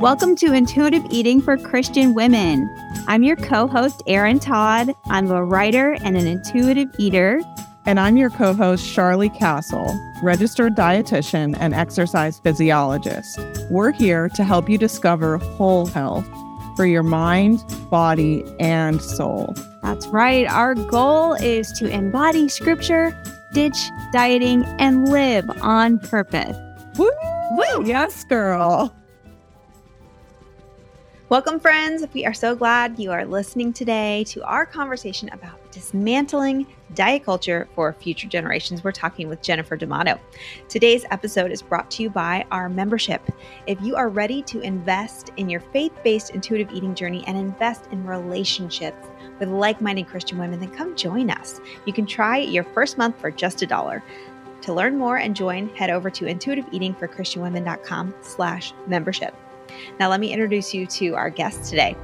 Welcome to Intuitive Eating for Christian Women. I'm your co host, Erin Todd. I'm a writer and an intuitive eater. And I'm your co host, Charlie Castle, registered dietitian and exercise physiologist. We're here to help you discover whole health for your mind, body, and soul. That's right. Our goal is to embody scripture, ditch dieting, and live on purpose. Woo! Woo! Yes, girl. Welcome, friends. We are so glad you are listening today to our conversation about dismantling diet culture for future generations. We're talking with Jennifer D'Amato. Today's episode is brought to you by our membership. If you are ready to invest in your faith based intuitive eating journey and invest in relationships with like minded Christian women, then come join us. You can try your first month for just a dollar. To learn more and join, head over to intuitiveeatingforchristianwomen.com slash membership. Now, let me introduce you to our guest today.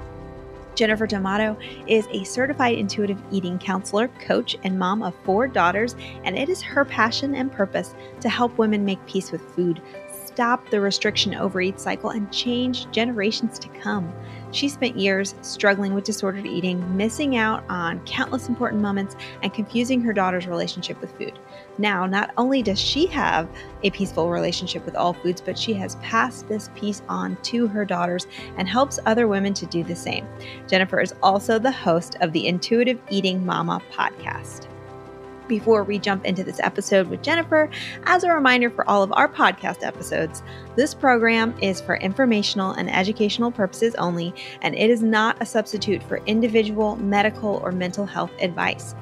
Jennifer D'Amato is a certified intuitive eating counselor, coach, and mom of four daughters, and it is her passion and purpose to help women make peace with food, stop the restriction overeat cycle, and change generations to come. She spent years struggling with disordered eating, missing out on countless important moments, and confusing her daughter's relationship with food. Now, not only does she have a peaceful relationship with all foods, but she has passed this peace on to her daughters and helps other women to do the same. Jennifer is also the host of the Intuitive Eating Mama podcast. Before we jump into this episode with Jennifer, as a reminder for all of our podcast episodes, this program is for informational and educational purposes only, and it is not a substitute for individual medical or mental health advice.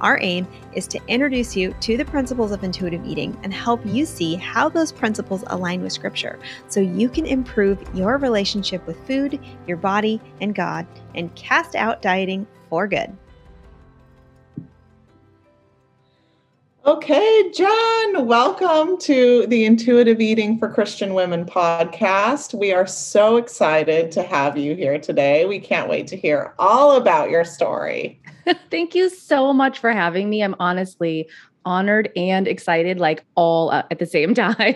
Our aim is to introduce you to the principles of intuitive eating and help you see how those principles align with Scripture so you can improve your relationship with food, your body, and God, and cast out dieting for good. Okay, Jen, welcome to the Intuitive Eating for Christian Women podcast. We are so excited to have you here today. We can't wait to hear all about your story. Thank you so much for having me. I'm honestly honored and excited, like all at the same time.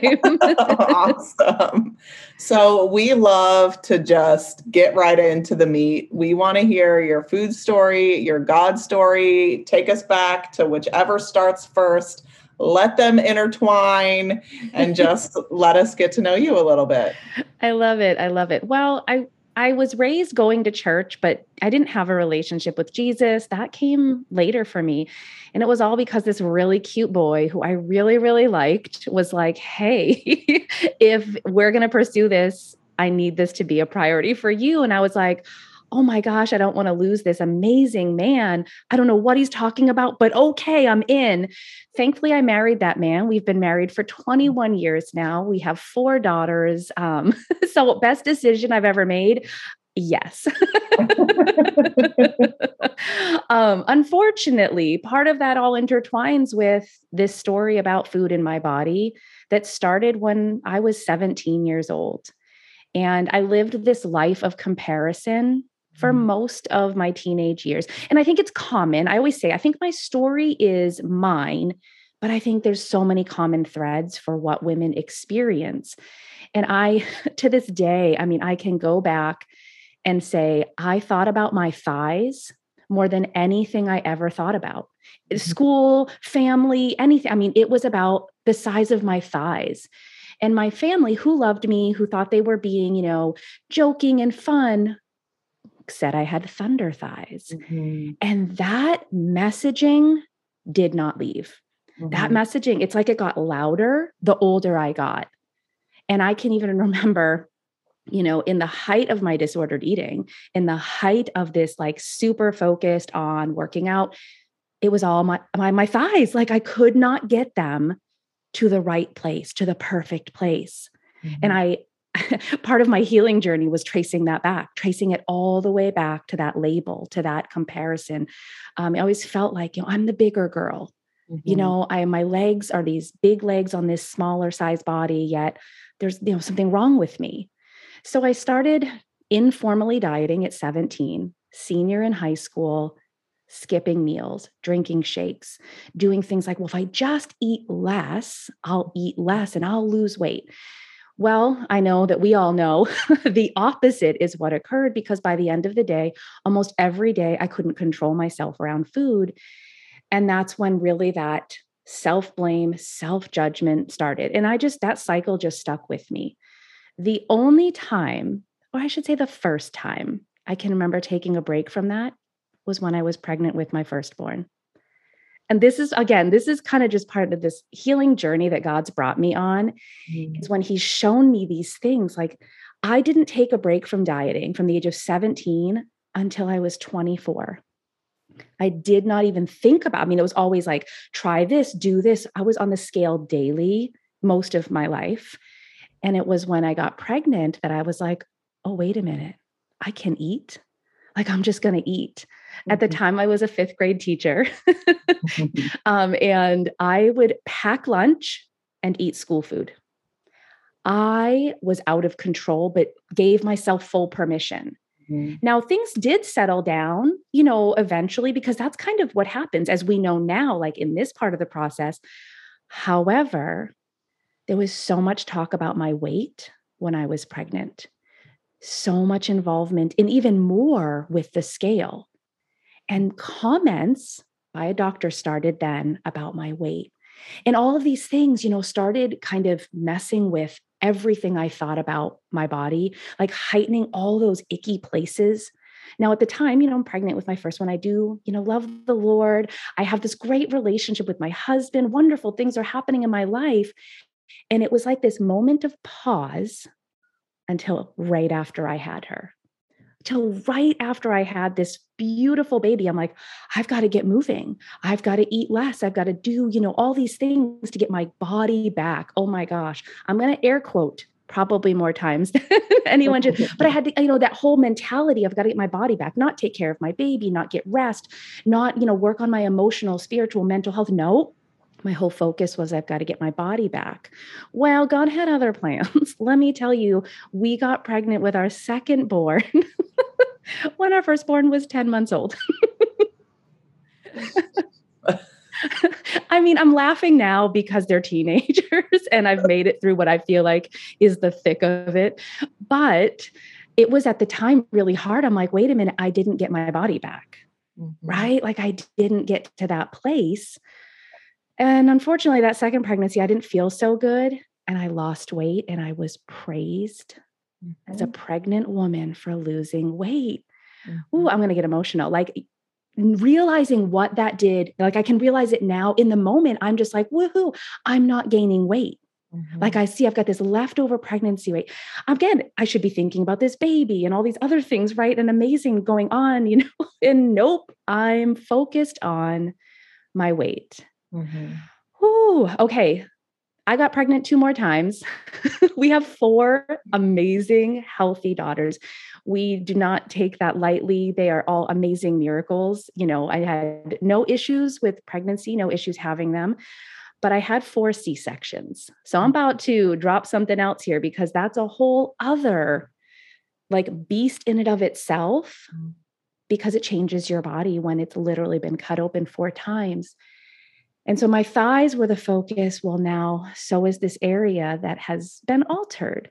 awesome. So, we love to just get right into the meat. We want to hear your food story, your God story. Take us back to whichever starts first. Let them intertwine and just let us get to know you a little bit. I love it. I love it. Well, I I was raised going to church, but I didn't have a relationship with Jesus. That came later for me. And it was all because this really cute boy who I really, really liked was like, hey, if we're going to pursue this, I need this to be a priority for you. And I was like, oh my gosh, I don't want to lose this amazing man. I don't know what he's talking about, but okay, I'm in. Thankfully, I married that man. We've been married for 21 years now. We have four daughters. Um, so, best decision I've ever made. Yes. um, unfortunately, part of that all intertwines with this story about food in my body that started when I was 17 years old. And I lived this life of comparison for mm. most of my teenage years. And I think it's common. I always say, I think my story is mine, but I think there's so many common threads for what women experience. And I, to this day, I mean, I can go back and say, I thought about my thighs more than anything I ever thought about. Mm-hmm. School, family, anything. I mean, it was about the size of my thighs. And my family, who loved me, who thought they were being, you know, joking and fun, said I had thunder thighs. Mm-hmm. And that messaging did not leave. Mm-hmm. That messaging, it's like it got louder the older I got. And I can even remember, you know, in the height of my disordered eating, in the height of this like super focused on working out, it was all my my, my thighs. Like I could not get them to the right place, to the perfect place. Mm-hmm. And I part of my healing journey was tracing that back, tracing it all the way back to that label, to that comparison. Um, I always felt like, you know, I'm the bigger girl. Mm-hmm. You know, I my legs are these big legs on this smaller size body, yet there's you know something wrong with me. So I started informally dieting at 17, senior in high school, skipping meals, drinking shakes, doing things like, well, if I just eat less, I'll eat less and I'll lose weight Well, I know that we all know the opposite is what occurred because by the end of the day, almost every day, I couldn't control myself around food. And that's when really that self blame, self judgment started. And I just, that cycle just stuck with me. The only time, or I should say the first time I can remember taking a break from that was when I was pregnant with my firstborn. And this is, again, this is kind of just part of this healing journey that God's brought me on, mm-hmm. is when He's shown me these things. Like, I didn't take a break from dieting from the age of 17 until I was 24. I did not even think about, I mean, it was always like, try this, do this. I was on the scale daily most of my life. And it was when I got pregnant that I was like, oh, wait a minute, I can eat. Like, I'm just going to eat. Mm-hmm. At the mm-hmm. time, I was a fifth grade teacher. um, and I would pack lunch and eat school food. I was out of control, but gave myself full permission. Mm-hmm. Now, things did settle down, you know, eventually, because that's kind of what happens as we know now, like in this part of the process. However, there was so much talk about my weight when I was pregnant, so much involvement, and even more with the scale. And comments by a doctor started then about my weight. And all of these things, you know, started kind of messing with everything I thought about my body, like heightening all those icky places. Now, at the time, you know, I'm pregnant with my first one. I do, you know, love the Lord. I have this great relationship with my husband. Wonderful things are happening in my life. And it was like this moment of pause until right after I had her till right after I had this beautiful baby. I'm like, I've got to get moving. I've got to eat less. I've got to do, you know, all these things to get my body back. Oh my gosh. I'm going to air quote probably more times than anyone should. But I had to, you know, that whole mentality of got to get my body back, not take care of my baby, not get rest, not, you know, work on my emotional, spiritual, mental health. No, my whole focus was I've got to get my body back. Well, God had other plans. Let me tell you, we got pregnant with our second born when our firstborn was 10 months old. I mean, I'm laughing now because they're teenagers and I've made it through what I feel like is the thick of it. But it was at the time really hard. I'm like, wait a minute, I didn't get my body back. Mm-hmm. Right? Like I didn't get to that place and unfortunately, that second pregnancy, I didn't feel so good and I lost weight and I was praised mm-hmm. as a mm-hmm. pregnant woman for losing weight. Mm-hmm. Ooh, I'm going to get emotional. Like realizing what that did, like I can realize it now in the moment. I'm just like, woohoo, I'm not gaining weight. Mm-hmm. Like I see, I've got this leftover pregnancy weight. Again, I should be thinking about this baby and all these other things, right? And amazing going on, you know. And nope, I'm focused on my weight. Mm-hmm. Ooh, okay. I got pregnant two more times. we have four amazing, healthy daughters. We do not take that lightly. They are all amazing miracles. You know, I had no issues with pregnancy, no issues having them, but I had four C sections. So I'm about to drop something else here because that's a whole other like beast in and of itself mm. because it changes your body when it's literally been cut open four times. And so my thighs were the focus. Well, now, so is this area that has been altered.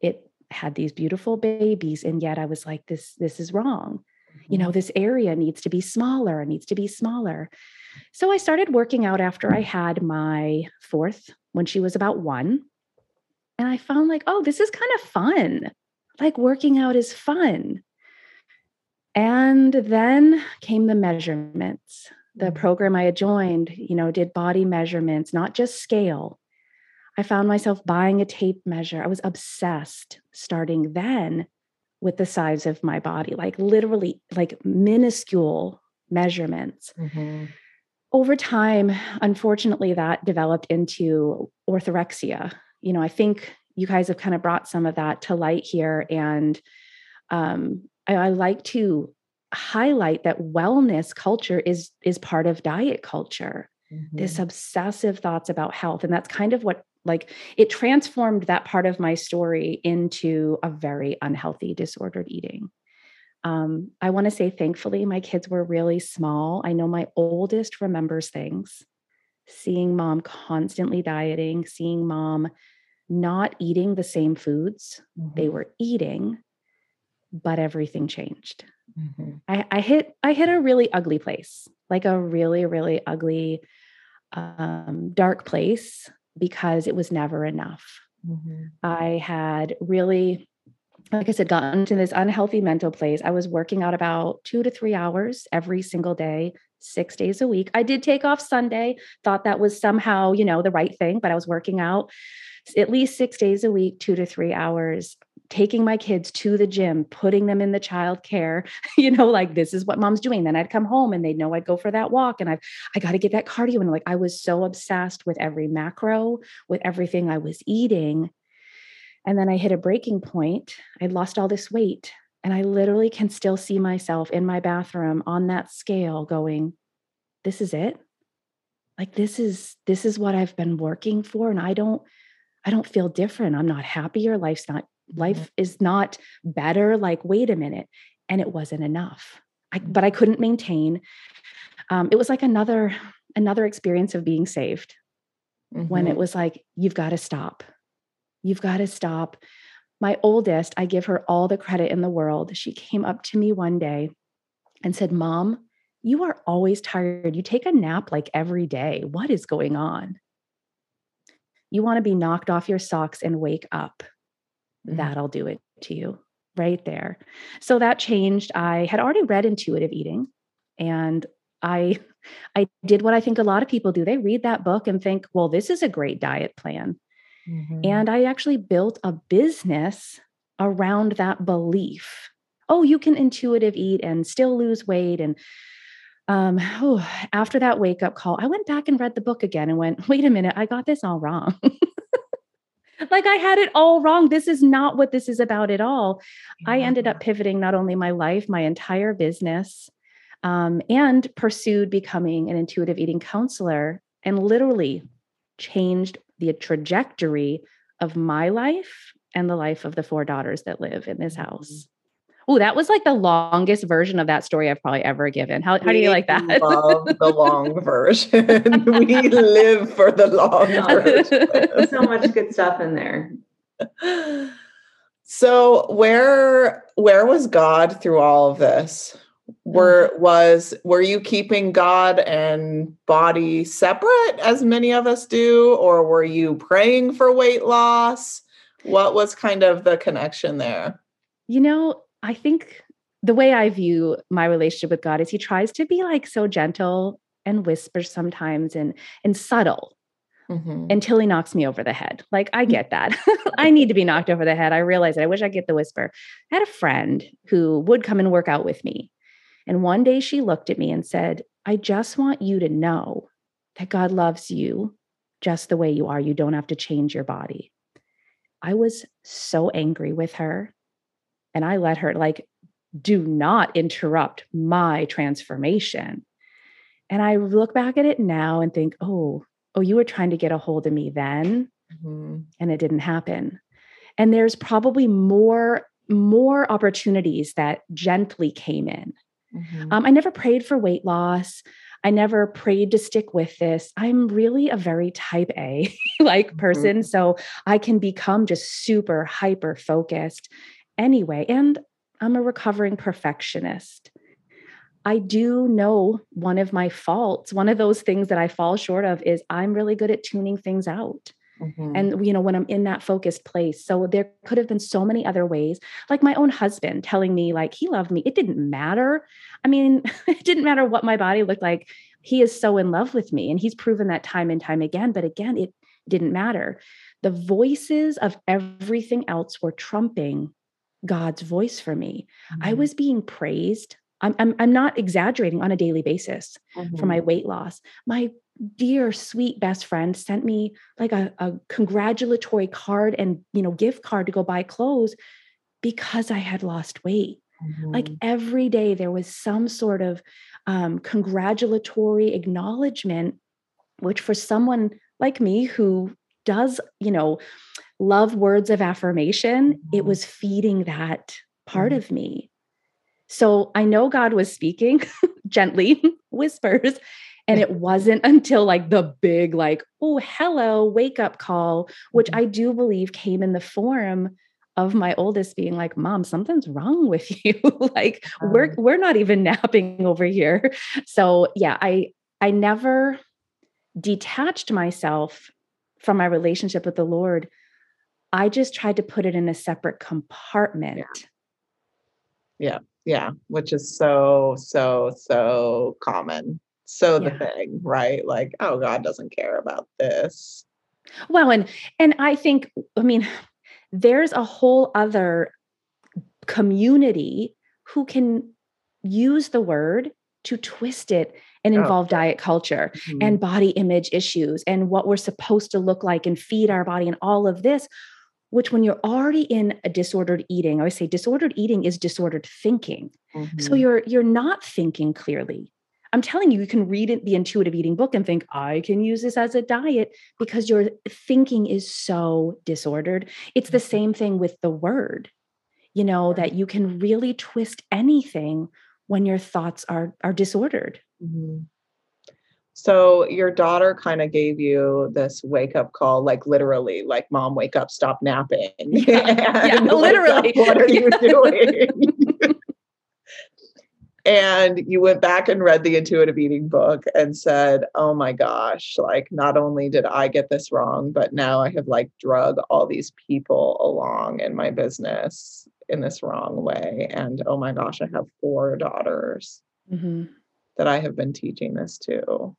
It had these beautiful babies, and yet I was like, this, this is wrong. Mm-hmm. You know, mm-hmm. this area needs to be smaller, it needs to be smaller. So I started working out after I had my fourth when she was about one. And I found like, oh, this is kind of fun. Like working out is fun. And then came the measurements the mm-hmm. program I had joined, you know, did body measurements, not just scale. I found myself buying a tape measure. I was obsessed starting then with the size of my body, like literally like minuscule measurements. Mm-hmm. Over time, unfortunately, that developed into orthorexia. You know, I think you guys have kind of brought some of that to light here. And um, I, I like to highlight that wellness culture is is part of diet culture mm-hmm. this obsessive thoughts about health and that's kind of what like it transformed that part of my story into a very unhealthy disordered eating um, i want to say thankfully my kids were really small i know my oldest remembers things seeing mom constantly dieting seeing mom not eating the same foods Mm-hmm. they were eating, but everything changed. Mhm. I, I hit I hit a really ugly place, like a really really ugly, um, dark place because it was never enough. Mhm. I had really, like I said, gotten to this unhealthy mental place. I was working out about two to three hours every single day, six days a week. I did take off Sunday, thought that was somehow, you know, the right thing, but I was working out at least six days a week, two to three hours, taking my kids to the gym, putting them in the childcare, you know, like this is what mom's doing. Then I'd come home and they'd know I'd go for that walk and I've, I got to get that cardio. And like, I was so obsessed with every macro, with everything I was eating. And then I hit a breaking point. I'd lost all this weight. And I literally can still see myself in my bathroom on that scale going, this is it. Like this is this is what I've been working for. And I don't, I don't feel different. I'm not happier. Life's not, life is not better. Like, wait a minute. And it wasn't enough. I, but I couldn't maintain. Um, it was like another, another experience of being saved when it Mhm. was like, you've got to stop. You've got to stop. My oldest, I give her all the credit in the world. She came up to me one day and said, Mom, you are always tired. You take a nap like every day. What is going on? You want to be knocked off your socks and wake up. Mhm. That'll do it to you right there. So that changed. I had already read intuitive eating and I I did what I think a lot of people do. They read that book and think, "Well, this is a great diet plan." Mhm. And I actually built a business around that belief. Oh, you can intuitive eat and still lose weight. And um, oh, after that wake up call, I went back and read the book again and went, wait a minute, I got this all wrong. like I had it all wrong. This is not what this is about at all. I ended up pivoting not only my life, my entire business, um, and pursued becoming an intuitive eating counselor and literally changed the trajectory of my life and the life of the four daughters that live in this Mhm. house. Oh, that was like the longest version of that story I've probably ever given. How, how do you like that? Love the long version. we live for the long version. so much good stuff in there. So where where was God through all of this? Were Mm-hmm. was were you keeping God and body separate as many of us do or were you praying for weight loss? What was kind of the connection there? You know, I think the way I view my relationship with God is he tries to be like so gentle and whispers sometimes and and subtle Mhm. until he knocks me over the head. Like I get that. I need to be knocked over the head. I realize it. I wish I get the whisper. I had a friend who would come and work out with me. And one day she looked at me and said, I just want you to know that God loves you just the way you are. You don't have to change your body. I was so angry with her. And I let her, like, do not interrupt my transformation. And I look back at it now and think, oh, oh, you were trying to get a hold of me then Mhm. and it didn't happen. And there's probably more more opportunities that gently came in. Mhm. Um, I never prayed for weight loss. I never prayed to stick with this. I'm really a very type A like Mhm. person. So I can become just super hyper focused anyway. And I'm a recovering perfectionist. I do know one of my faults, one of those things that I fall short of is I'm really good at tuning things out Mhm. and you know when i'm in that focused place so there could have been so many other ways like my own husband telling me like he loved me it didn't matter i mean it didn't matter what my body looked like he is so in love with me and he's proven that time and time again but again it didn't matter the voices of everything else were trumping god's voice for me i Mhm. was being praised I'm, I'm, I'm not exaggerating on a daily basis for my Mhm. weight loss. My dear sweet best friend sent me like a, a congratulatory card and you know gift card to go buy clothes because I had lost weight. Like Mhm. every day there was some sort of um, congratulatory acknowledgement, which for someone like me who does, you know, love words of affirmation, it Mhm. was feeding that part Mhm. of me. So I know God was speaking gently, whispers, And it wasn't until like the big, like, oh, hello, wake up call, which mm-hmm. I do believe came in the form of my oldest being like, Mom, something's wrong with you. like, we're we're not even napping over here. So yeah, I I never detached myself from my relationship with the Lord. I just tried to put it in a separate compartment. Yeah. yeah yeah which is so so so common so the yeah. thing right like oh god doesn't care about this well and and i think i mean there's a whole other community who can use the word to twist it and oh, involve oh, diet culture mm-hmm. and body image issues and what we're supposed to look like and feed our body and all of this which when you're already in a disordered eating i always say disordered eating is disordered thinking mm-hmm. so you're you're not thinking clearly i'm telling you you can read the intuitive eating book and think i can use this as a diet because your thinking is so disordered it's the mm-hmm. same thing with the word you know that you can really twist anything when your thoughts are are disordered mm-hmm. So your daughter kind of gave you this wake up call, like literally, like mom, wake up, stop napping. Yeah, yeah literally. what are you doing? and you went back and read the intuitive eating book and said, "Oh my gosh, like not only did I get this wrong, but now I have like drug all these people along in my business in this wrong way. And oh my gosh, I have four daughters." Mm-hmm. That I have been teaching this to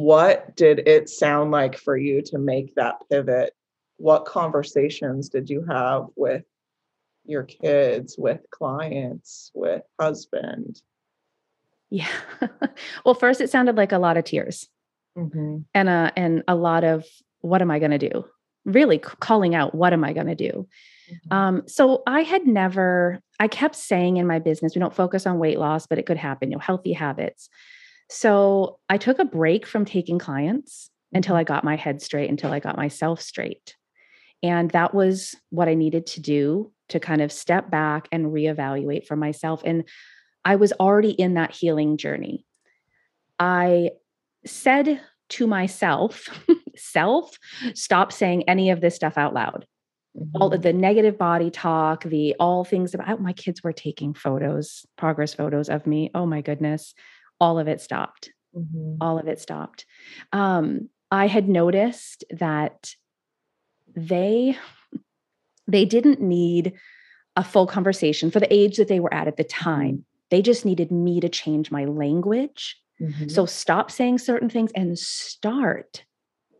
what did it sound like for you to make that pivot? What conversations did you have with your kids, with clients, with husband? Yeah. well, first it sounded like a lot of tears. Mm-hmm. And a and a lot of what am I going to do? Really calling out what am I going to do? Mm-hmm. Um, so I had never, I kept saying in my business, we don't focus on weight loss, but it could happen, you know, healthy habits. So I took a break from taking clients until I got my head straight, until I got myself straight. And that was what I needed to do to kind of step back and reevaluate for myself. And I was already in that healing journey. I said to myself, self, stop saying any of this stuff out loud. Mm-hmm. All of the negative body talk, the all things about my kids were taking photos, progress photos of me. Oh my goodness all of it stopped. Mm-hmm. All of it stopped. Um, I had noticed that they they didn't need a full conversation for the age that they were at at the time. Mm-hmm. They just needed me to change my language. Mm-hmm. So stop saying certain things and start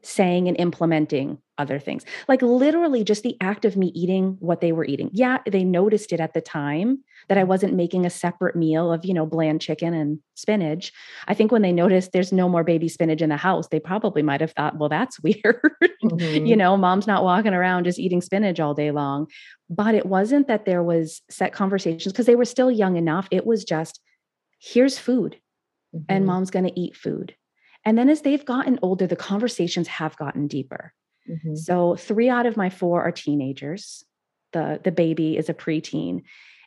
saying and implementing other things. Like literally just the act of me eating what they were eating. Yeah, they noticed it at the time that I wasn't making a separate meal of, you know, bland chicken and spinach. I think when they noticed there's no more baby spinach in the house, they probably might have thought, well, that's weird. Mm-hmm. you know, mom's not walking around just eating spinach all day long. But it wasn't that there was set conversations because they were still young enough. It was just, here's food mm-hmm. and mom's going to eat food. And then as they've gotten older, the conversations have gotten deeper. Mm-hmm. So three out of my four are teenagers. The, the baby is a preteen.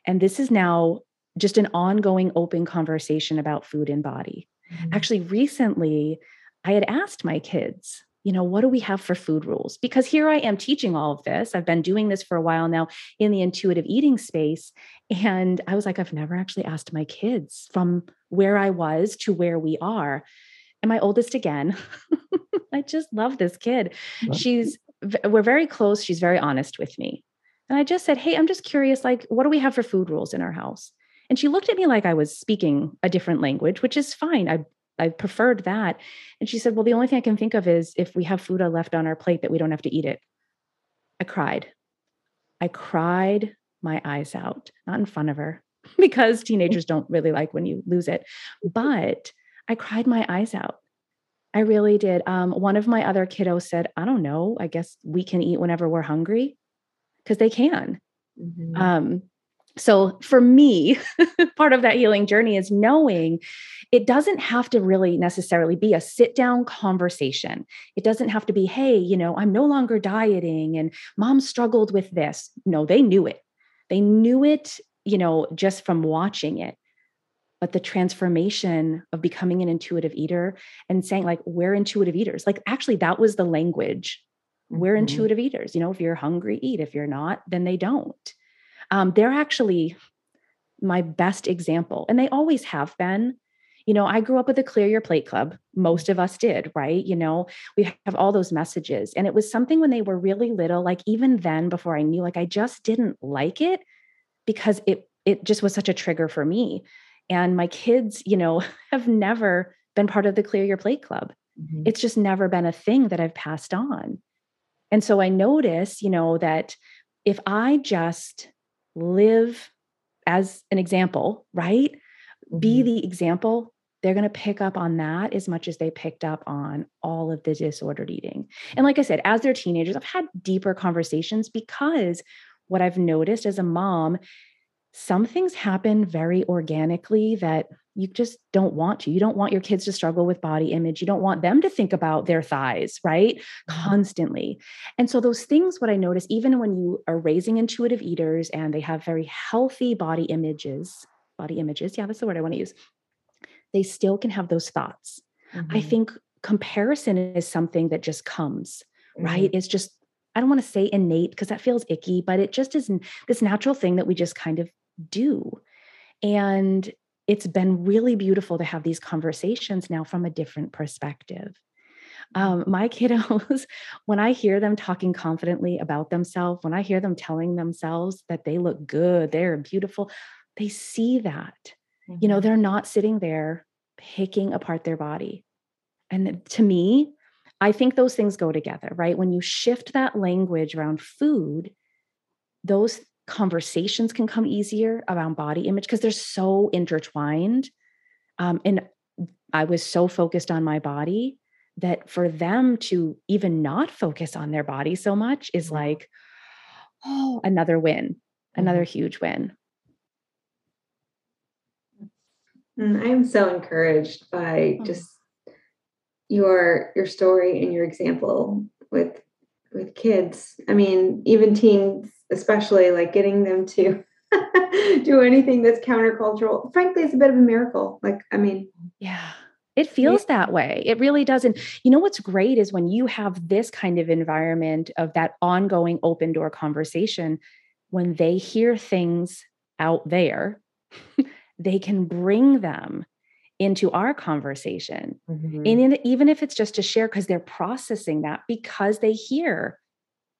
And this is now just an ongoing open conversation about food and body. Mm-hmm. Actually, recently, I had asked my kids, you know, what do we have for food rules? Because here I am teaching all of this. I've been doing this for a while now in the intuitive eating space. And I was like, I've never actually asked my kids from where I was to where we are. And my oldest again, I just love this kid. She's, we're very close. She's very honest with me. And I just said, Hey, I'm just curious, like, what do we have for food rules in our house? And she looked at me like I was speaking a different language, which is fine. I I preferred that. And she said, Well, the only thing I can think of is if we have food left on our plate that we don't have to eat it. I cried. I cried my eyes out, not in front of her, because teenagers don't really like when you lose it. But I cried my eyes out. I really did. Um, one of my other kiddos said, I don't know, I guess we can eat whenever we're hungry because they can. Mm-hmm. Um, so for me, part of that healing journey is knowing it doesn't have to really necessarily be a sit down conversation. It doesn't have to be, hey, you know, I'm no longer dieting and mom struggled with this. No, they knew it. They knew it, you know, just from watching it. But the transformation of becoming an intuitive eater and saying like we're intuitive eaters. Like actually that was the language. We're mm-hmm. intuitive eaters you know if you're hungry eat. If you're not then they don't. Um, they're actually my best example and they always have been. You know i grew up with the clear your plate club. Most of us did right? You know we have all those messages and it was something when they were really little like even then before i knew like i just didn't like it because it it just was such a trigger for me and my kids you know have never been part of the clear your plate club mm-hmm. it's just never been a thing that i've passed on and so i notice you know that if i just live as an example right mm-hmm. be the example they're going to pick up on that as much as they picked up on all of the disordered eating and like i said as they're teenagers i've had deeper conversations because what i've noticed as a mom some things happen very organically that you just don't want to. You don't want your kids to struggle with body image. You don't want them to think about their thighs, right? Mm-hmm. Constantly. And so, those things, what I notice, even when you are raising intuitive eaters and they have very healthy body images, body images, yeah, that's the word I want to use, they still can have those thoughts. Mm-hmm. I think comparison is something that just comes, mm-hmm. right? It's just, I don't want to say innate because that feels icky, but it just is this natural thing that we just kind of do. And it's been really beautiful to have these conversations now from a different perspective. Um, mm-hmm. my kiddos, when I hear them talking confidently about themselves, when I hear them telling themselves that they look good, they're beautiful, they see that. Mm-hmm. You know, mm-hmm. they're not sitting there picking apart their body. And to me, I think those things go together, right? When you shift that language around food, those conversations can come easier around body image because they're so intertwined. Um, and I was so focused on my body that for them to even not focus on their body so much is like, oh, another win, another mm-hmm. huge win. Mm, I am so encouraged by oh. just your your story and your example with with kids. I mean, even teens especially like getting them to do anything that's countercultural. Frankly it's a bit of a miracle. Like i mean yeah. It feels that way. It really does. And you know what's great is when you have this kind of environment of that ongoing open door conversation when they hear things out there they can bring them into our conversation. Mm-hmm. and in, even if it's just to share because they're processing that because they hear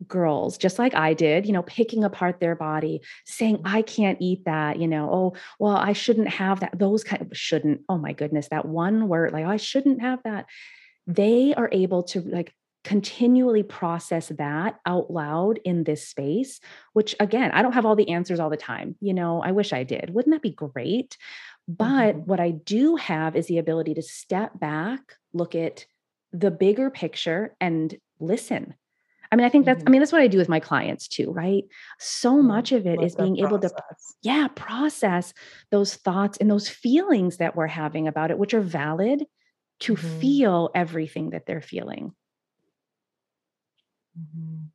girls just like i did you know picking apart their body saying i can't eat that you know oh well i shouldn't have that those kind of shouldn't oh my goodness that one word like i shouldn't have that. They are able to like continually process that out loud in this space which again i don't have all the answers all the time you know i wish i did wouldn't that be great? But mm-hmm. what i do have is the ability to step back look at the bigger picture and listen I mean, I think that's, mm-hmm. I mean, that's what I do with my clients too, right? So mm-hmm. much of it Let is being able to, yeah, process those thoughts and those feelings that we're having about it, which are valid to mm-hmm. feel everything that they're feeling. Mm-hmm.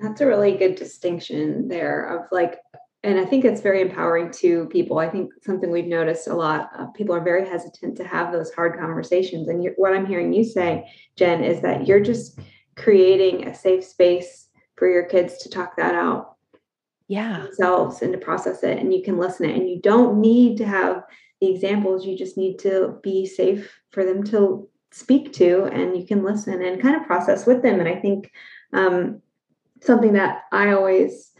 That's a really good distinction there of like, and I think it's very empowering to people. I think something we've noticed a lot, uh, people are very hesitant to have those hard conversations. And what I'm hearing you say, Jen, is that you're just, creating a safe space for your kids to talk that out yeah. themselves and to process it and you can listen it and you don't need to have the examples you just need to be safe for them to speak to and you can listen and kind of process with them and i think um, something that i always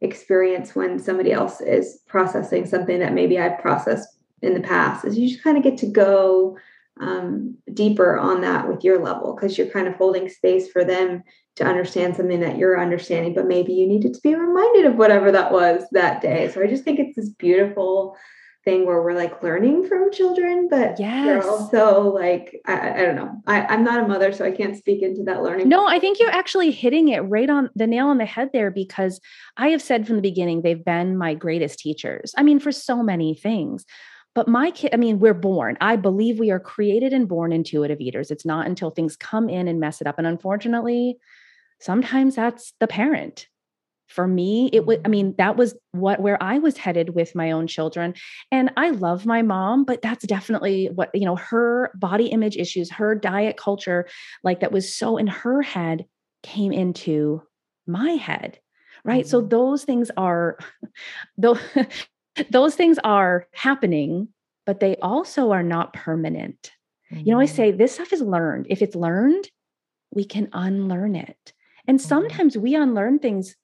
experience when somebody else is processing something that maybe i've processed in the past is you just kind of get to go um, deeper on that with your level because you're kind of holding space for them to understand something that you're understanding, but maybe you needed to be reminded of whatever that was that day. So I just think it's this beautiful thing where we're like learning from children, but yes. they're also like, I, I don't know. I, I'm not a mother, so I can't speak into that learning. No, I think you're actually hitting it right on the nail on the head there because I have said from the beginning, they've been my greatest teachers. I mean, for so many things. But my kid, I mean, we're born. I believe we are created and born intuitive eaters. It's not until things come in and mess it up. And unfortunately, sometimes that's the parent for me it was i mean that was what where i was headed with my own children and i love my mom but that's definitely what you know her body image issues her diet culture like that was so in her head came into my head right mm-hmm. so those things are those those things are happening but they also are not permanent mm-hmm. you know i mm-hmm. say this stuff is learned if it's learned we can unlearn it and mm-hmm. sometimes we unlearn things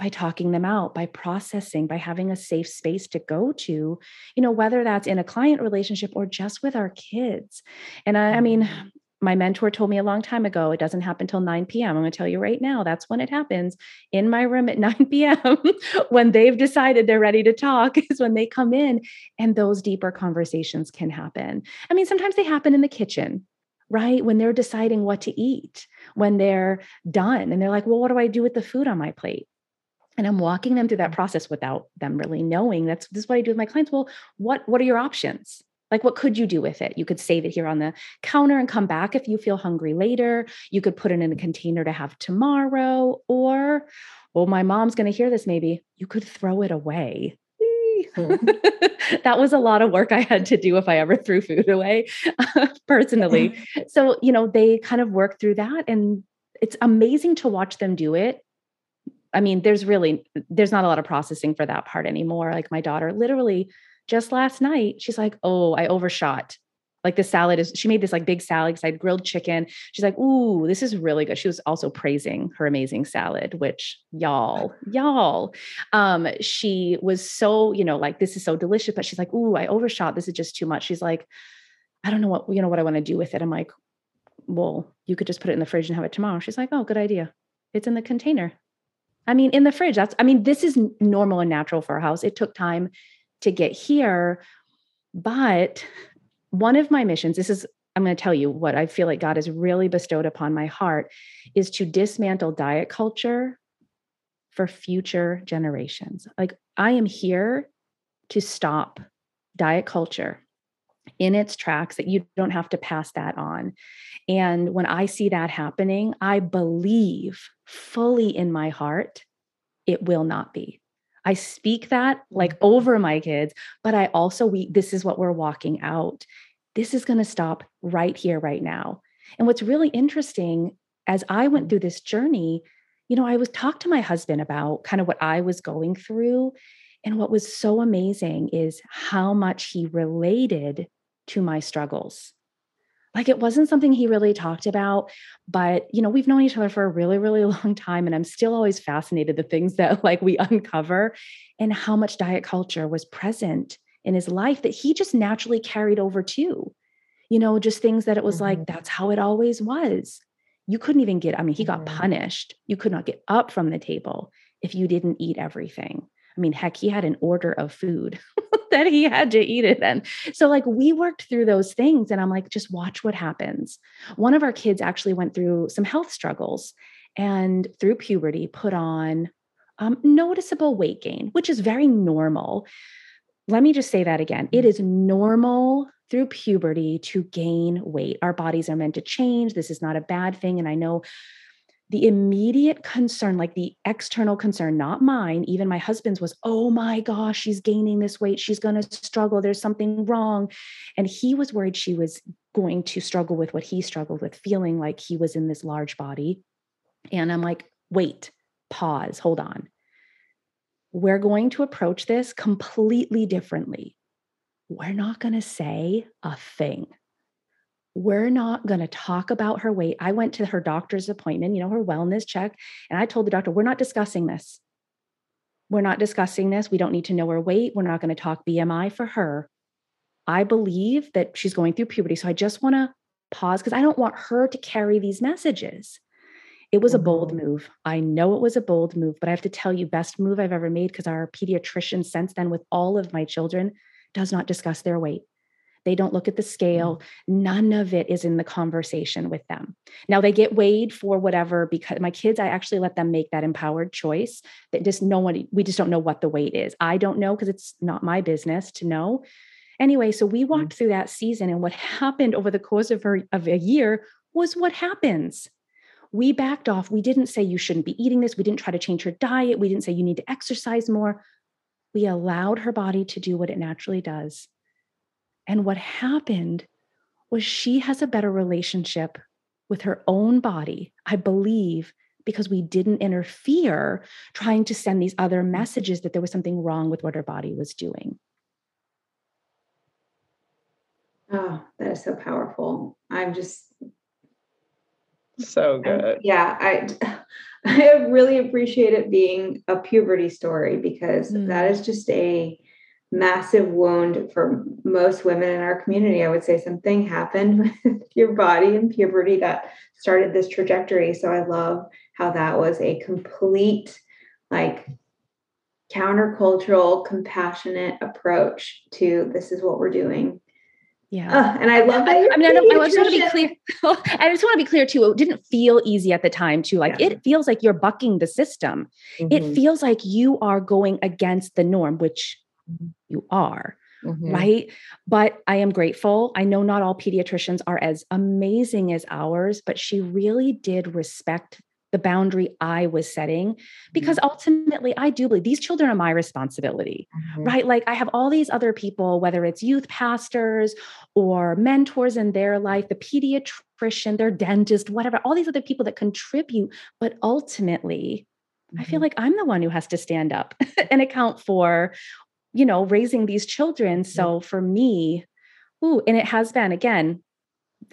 by talking them out, by processing, by having a safe space to go to, you know, whether that's in a client relationship or just with our kids. And I, I mean, mm-hmm. My mentor told me a long time ago, it doesn't happen till 9 p.m. I'm going to tell you right now, that's when it happens in my room at 9 p.m. when they've decided they're ready to talk, is when they come in and those deeper conversations can happen. I mean, sometimes they happen in the kitchen, right? When they're deciding what to eat, when they're done and they're like, well, what do I do with the food on my plate? and i'm walking them through that mm-hmm. process without them really knowing that's this is what i do with my clients well what what are your options like what could you do with it? You could save it here on the counter and come back if you feel hungry later. You could put it in a container to have tomorrow. Or well my mom's going to hear this maybe. You could throw it away. That was a lot of work I had to do if I ever threw food away personally. So, you know, they kind of work through that and it's amazing to watch them do it. I mean, there's really there's not a lot of processing for that part anymore. Like my daughter literally just last night, she's like, "Oh, I overshot." Like the salad is she made this like big salad because I had grilled chicken. She's like, "Ooh, this is really good." She was also praising her amazing salad, which y'all, y'all. Um she was so, you know, like this is so delicious, but she's like, "Ooh, I overshot. This is just too much." She's like, "I don't know what, you know what I want to do with it." I'm like, "Well, you could just put it in the fridge and have it tomorrow." She's like, "Oh, good idea." It's in the container. I mean, in the fridge. That's, I mean, this is normal and natural for a house. It took time to get here. But one of my missions, this is, I'm going to tell you what I feel like God has really bestowed upon my heart, is to dismantle diet culture for future generations. Like, I am here to stop diet culture in its tracks that you don't have to pass that on. And when I see that happening, I believe fully in my heart it will not be. I speak that like mm-hmm. over my kids, but I also we this is what we're walking out. This is going to stop right here right now. And what's really interesting as I went through this journey, you know, I was talked to my husband about kind of what I was going through and what was so amazing is how much he related to my struggles. Like it wasn't something he really talked about, but you know, we've known each other for a really, really long time. And I'm still always fascinated the things that like we uncover and how much diet culture was present in his life that he just naturally carried over too. You know, just things that it was mm-hmm. like, that's how it always was. You couldn't even get, I mean, he mm-hmm. got punished. You could not get up from the table if you didn't eat everything. I mean, heck, he had an order of food that he had to eat it then. So, like, we worked through those things, and I'm like, just watch what happens. One of our kids actually went through some health struggles and through puberty put on um, noticeable weight gain, which is very normal. Let me just say that again. It is normal through puberty to gain weight. Our bodies are meant to change. This is not a bad thing. And I know the immediate concern, like the external concern, not mine, even my husband's was, oh my gosh, she's gaining this weight. She's going to struggle. There's something wrong. And he was worried she was going to struggle with what he struggled with, feeling like he was in this large body. And I'm like, wait, pause, hold on. We're going to approach this completely differently. We're not going to say a thing we're not going to talk about her weight. I went to her doctor's appointment, you know, her wellness check, and I told the doctor, we're not discussing this. We're not discussing this. We don't need to know her weight. We're not going to talk BMI for her. I believe that she's going through puberty. So I just want to pause because I don't want her to carry these messages. It was a bold mm-hmm. move. I know it was a bold move, but I have to tell you, best move I've ever made because our pediatrician, since then, with all of my children, does not discuss their weight. They don't look at the scale. Mm-hmm. None of it is in the conversation with them. Now they get weighed for whatever because my kids, I actually let them make that empowered choice that just no one, we just don't know what the weight is. I don't know because it's not my business to know. Anyway, so we mm-hmm. walked mm-hmm. through that season and what happened over the course of, her, of a year was what happens we backed off. We didn't say you shouldn't be eating this. We didn't try to change her diet. We didn't say you need to exercise more. We allowed her body to do what it naturally does. And what happened was she has a better relationship with her own body, I believe, because we didn't interfere trying to send these other messages that there was something wrong with what her body was doing. Oh, that is so powerful. I'm just so good. I, yeah, I I really appreciate it being a puberty story because mm. that is just a massive wound for most women in our community. I would say something happened with your body in puberty that started this trajectory. So I love how that was a complete like countercultural compassionate approach to this is what we're doing yeah. Uh, and I love that. I, I mean, I, don't, I just want to be clear. I just want to be clear too. It didn't feel easy at the time too. Like yeah. it feels like you're bucking the system. Mm-hmm. It feels like you are going against the norm, which. You are. Mm-hmm. Right. But I am grateful. I know not all pediatricians are as amazing as ours, but she really did respect the boundary I was setting because mm-hmm. ultimately I do believe these children are my responsibility, mm-hmm. right? Like I have all these other people, whether it's youth pastors or mentors in their life, the pediatrician, their dentist, whatever, all these other people that contribute. But ultimately, mm-hmm. I feel mm-hmm. like I'm the one who has to stand up and account for, you know, raising these children. So for me, ooh, and it has been, again,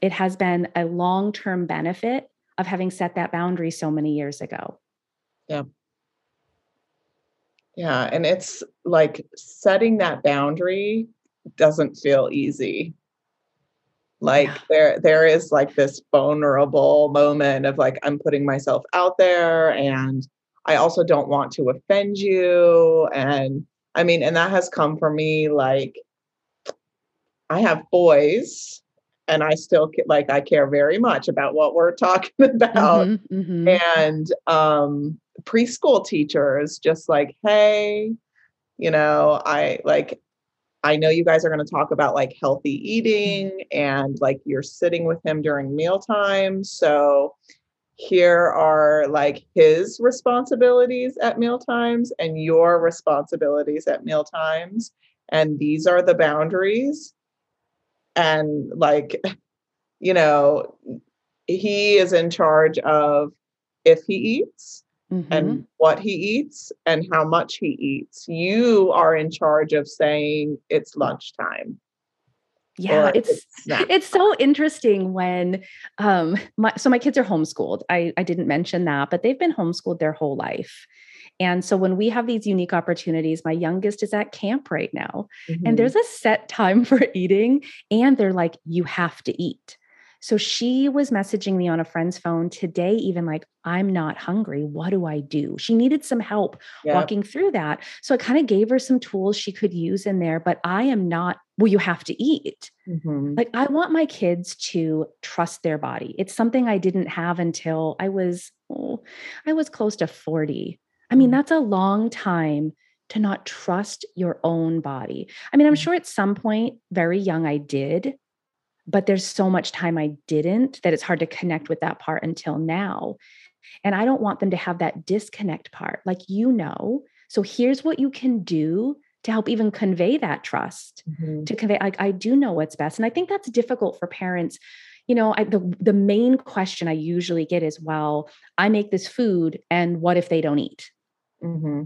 it has been a long term benefit of having set that boundary so many years ago. Yeah. Yeah. And it's like setting that boundary doesn't feel easy. Like yeah. there there is like this vulnerable moment of like I'm putting myself out there and I also don't want to offend you. And I mean, and that has come for me like I have boys and I still like I care very much about what we're talking about. Mm-hmm, mm-hmm. And um, preschool teachers just like, hey, you know, I like I know you guys are going to talk about like healthy eating and like you're sitting with him during mealtime. So here are like his responsibilities at meal times and your responsibilities at meal times. And these are the boundaries and like you know he is in charge of if he eats mm-hmm. and what he eats and how much he eats you are in charge of saying it's lunchtime yeah it's it's, it's so interesting when um my so my kids are homeschooled i i didn't mention that but they've been homeschooled their whole life and so when we have these unique opportunities, my youngest is at camp right now, mm-hmm. and there's a set time for eating, and they're like, you have to eat. So she was messaging me on a friend's phone today, even like, I'm not hungry. What do I do? She needed some help yep. walking through that. So I kind of gave her some tools she could use in there, but I am not, well, you have to eat. Mm-hmm. Like, I want my kids to trust their body. It's something I didn't have until I was, oh, I was close to 40. I mean, mm. that's a long time to not trust your own body. I mean, I'm mm. sure at some point, very young, I did, but there's so much time I didn't that it's hard to connect with that part until now. And I don't want them to have that disconnect part, like you know. So here's what you can do to help even convey that trust, mm-hmm. to convey, like, I do know what's best. And I think that's difficult for parents you know I, the the main question i usually get is well i make this food and what if they don't eat Mm-hmm.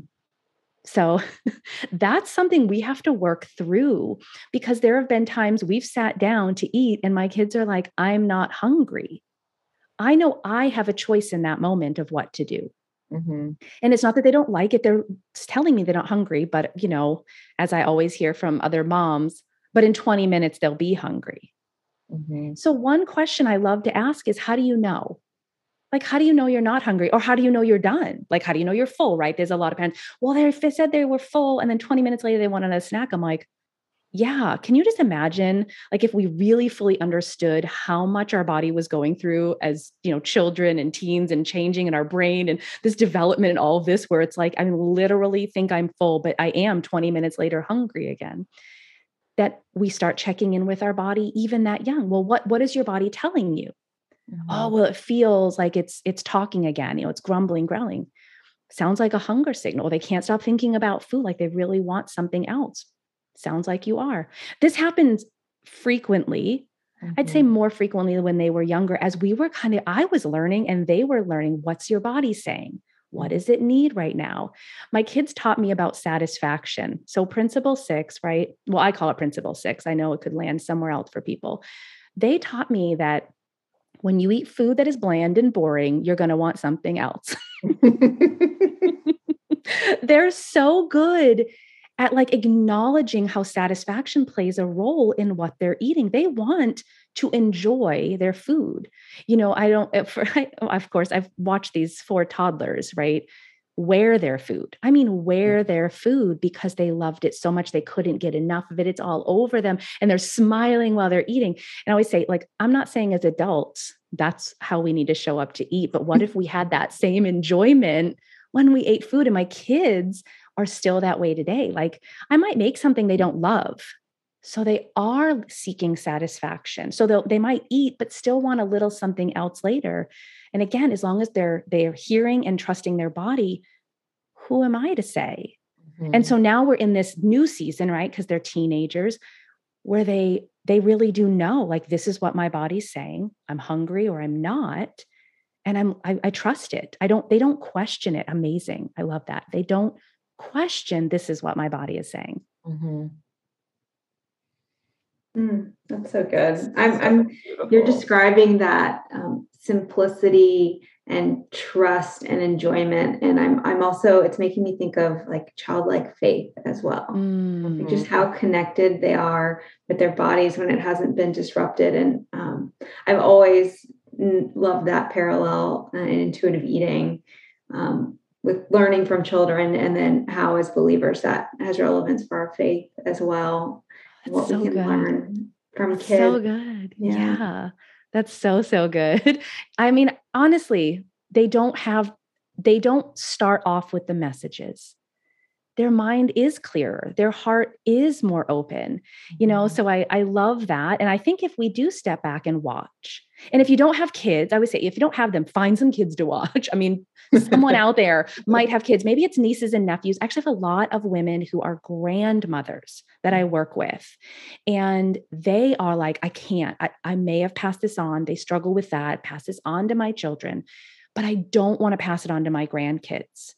So that's something we have to work through because there have been times we've sat down to eat and my kids are like, I'm not hungry. I know I have a choice in that moment of what to do. Mm-hmm. And it's not that they don't like it, they're telling me they're not hungry. But, you know, as I always hear from other moms, but in 20 minutes, they'll be hungry. Mm-hmm. So, one question I love to ask is how do you know? Like how do you know you're not hungry? Or how do you know you're done? Like how do you know you're full right? There's a lot of parents well they said they were full and then 20 minutes later they wanted a snack. I'm like yeah can you just imagine like if we really fully understood how much our body was going through as you know children and teens and changing in our brain and this development and all of this where it's like i literally think i'm full but i am 20 minutes later hungry again. That we start checking in with our body even that young. Well what what is your body telling you Mm-hmm. Oh, well, it feels like it's it's talking again. You know, it's grumbling, growling. Sounds like a hunger signal. They can't stop thinking about food, like they really want something else. Sounds like you are. This happens frequently. Mm-hmm. I'd say mm-hmm. more frequently when they were younger, as we were kind of, I was learning and they were learning what's your body saying? What does it need right now? My kids taught me about satisfaction. So, principle six, right? Well, I call it principle six. I know it could land somewhere else for people. They taught me that when you eat food that is bland and boring, you're going to want something else. They're so good at like acknowledging how satisfaction plays a role in what they're eating. They want to enjoy their food. You know, I don't, for, I, of course, I've watched these four toddlers, right? Wear their food. I mean, mm. wear their food because they loved it so much they couldn't get enough of it. It's all over them and they're smiling while they're eating. And I always say, like, I'm not saying as adults, that's how we need to show up to eat. But what mm. if we had that same enjoyment when we ate food and my kids are still that way today. Like I might make something they don't love. So they are seeking satisfaction. So they they might eat, but still want a little something else later. And again, as long as they're they're hearing and trusting their body, who am I to say? Mm-hmm. And so now we're in this new season, right? Because they're teenagers, where they they really do know, like this is what my body's saying. I'm hungry or I'm not, and I'm I, I trust it. I don't. They don't question it. Amazing. I love that. They don't question this is what my body is saying mm-hmm. Mm, that's so good. I'm, I'm you're describing that um, simplicity and trust and enjoyment and i'm i'm also it's making me think of like childlike faith as well. Mm-hmm. just how connected they are with their bodies when it hasn't been disrupted and um, i've always loved that parallel uh, in intuitive eating um, with learning from children and then how as believers that has relevance for our faith as well. That's what so we can good. learn from kids so good. Yeah. yeah. That's so so good. I mean honestly they don't have they don't start off with the messages. Their mind is clearer. Their heart is more open. You know mm-hmm. so i i love that. And i think if we do step back and watch and if you don't have kids i would say if you don't have them find some kids to watch. I mean someone out there might have kids. Maybe it's nieces and nephews. I actually have a lot of women who are grandmothers that i work with and they are like i can't. I, I may have passed this on. They struggle with that. Pass this on to my children but i don't want to pass it on to my grandkids.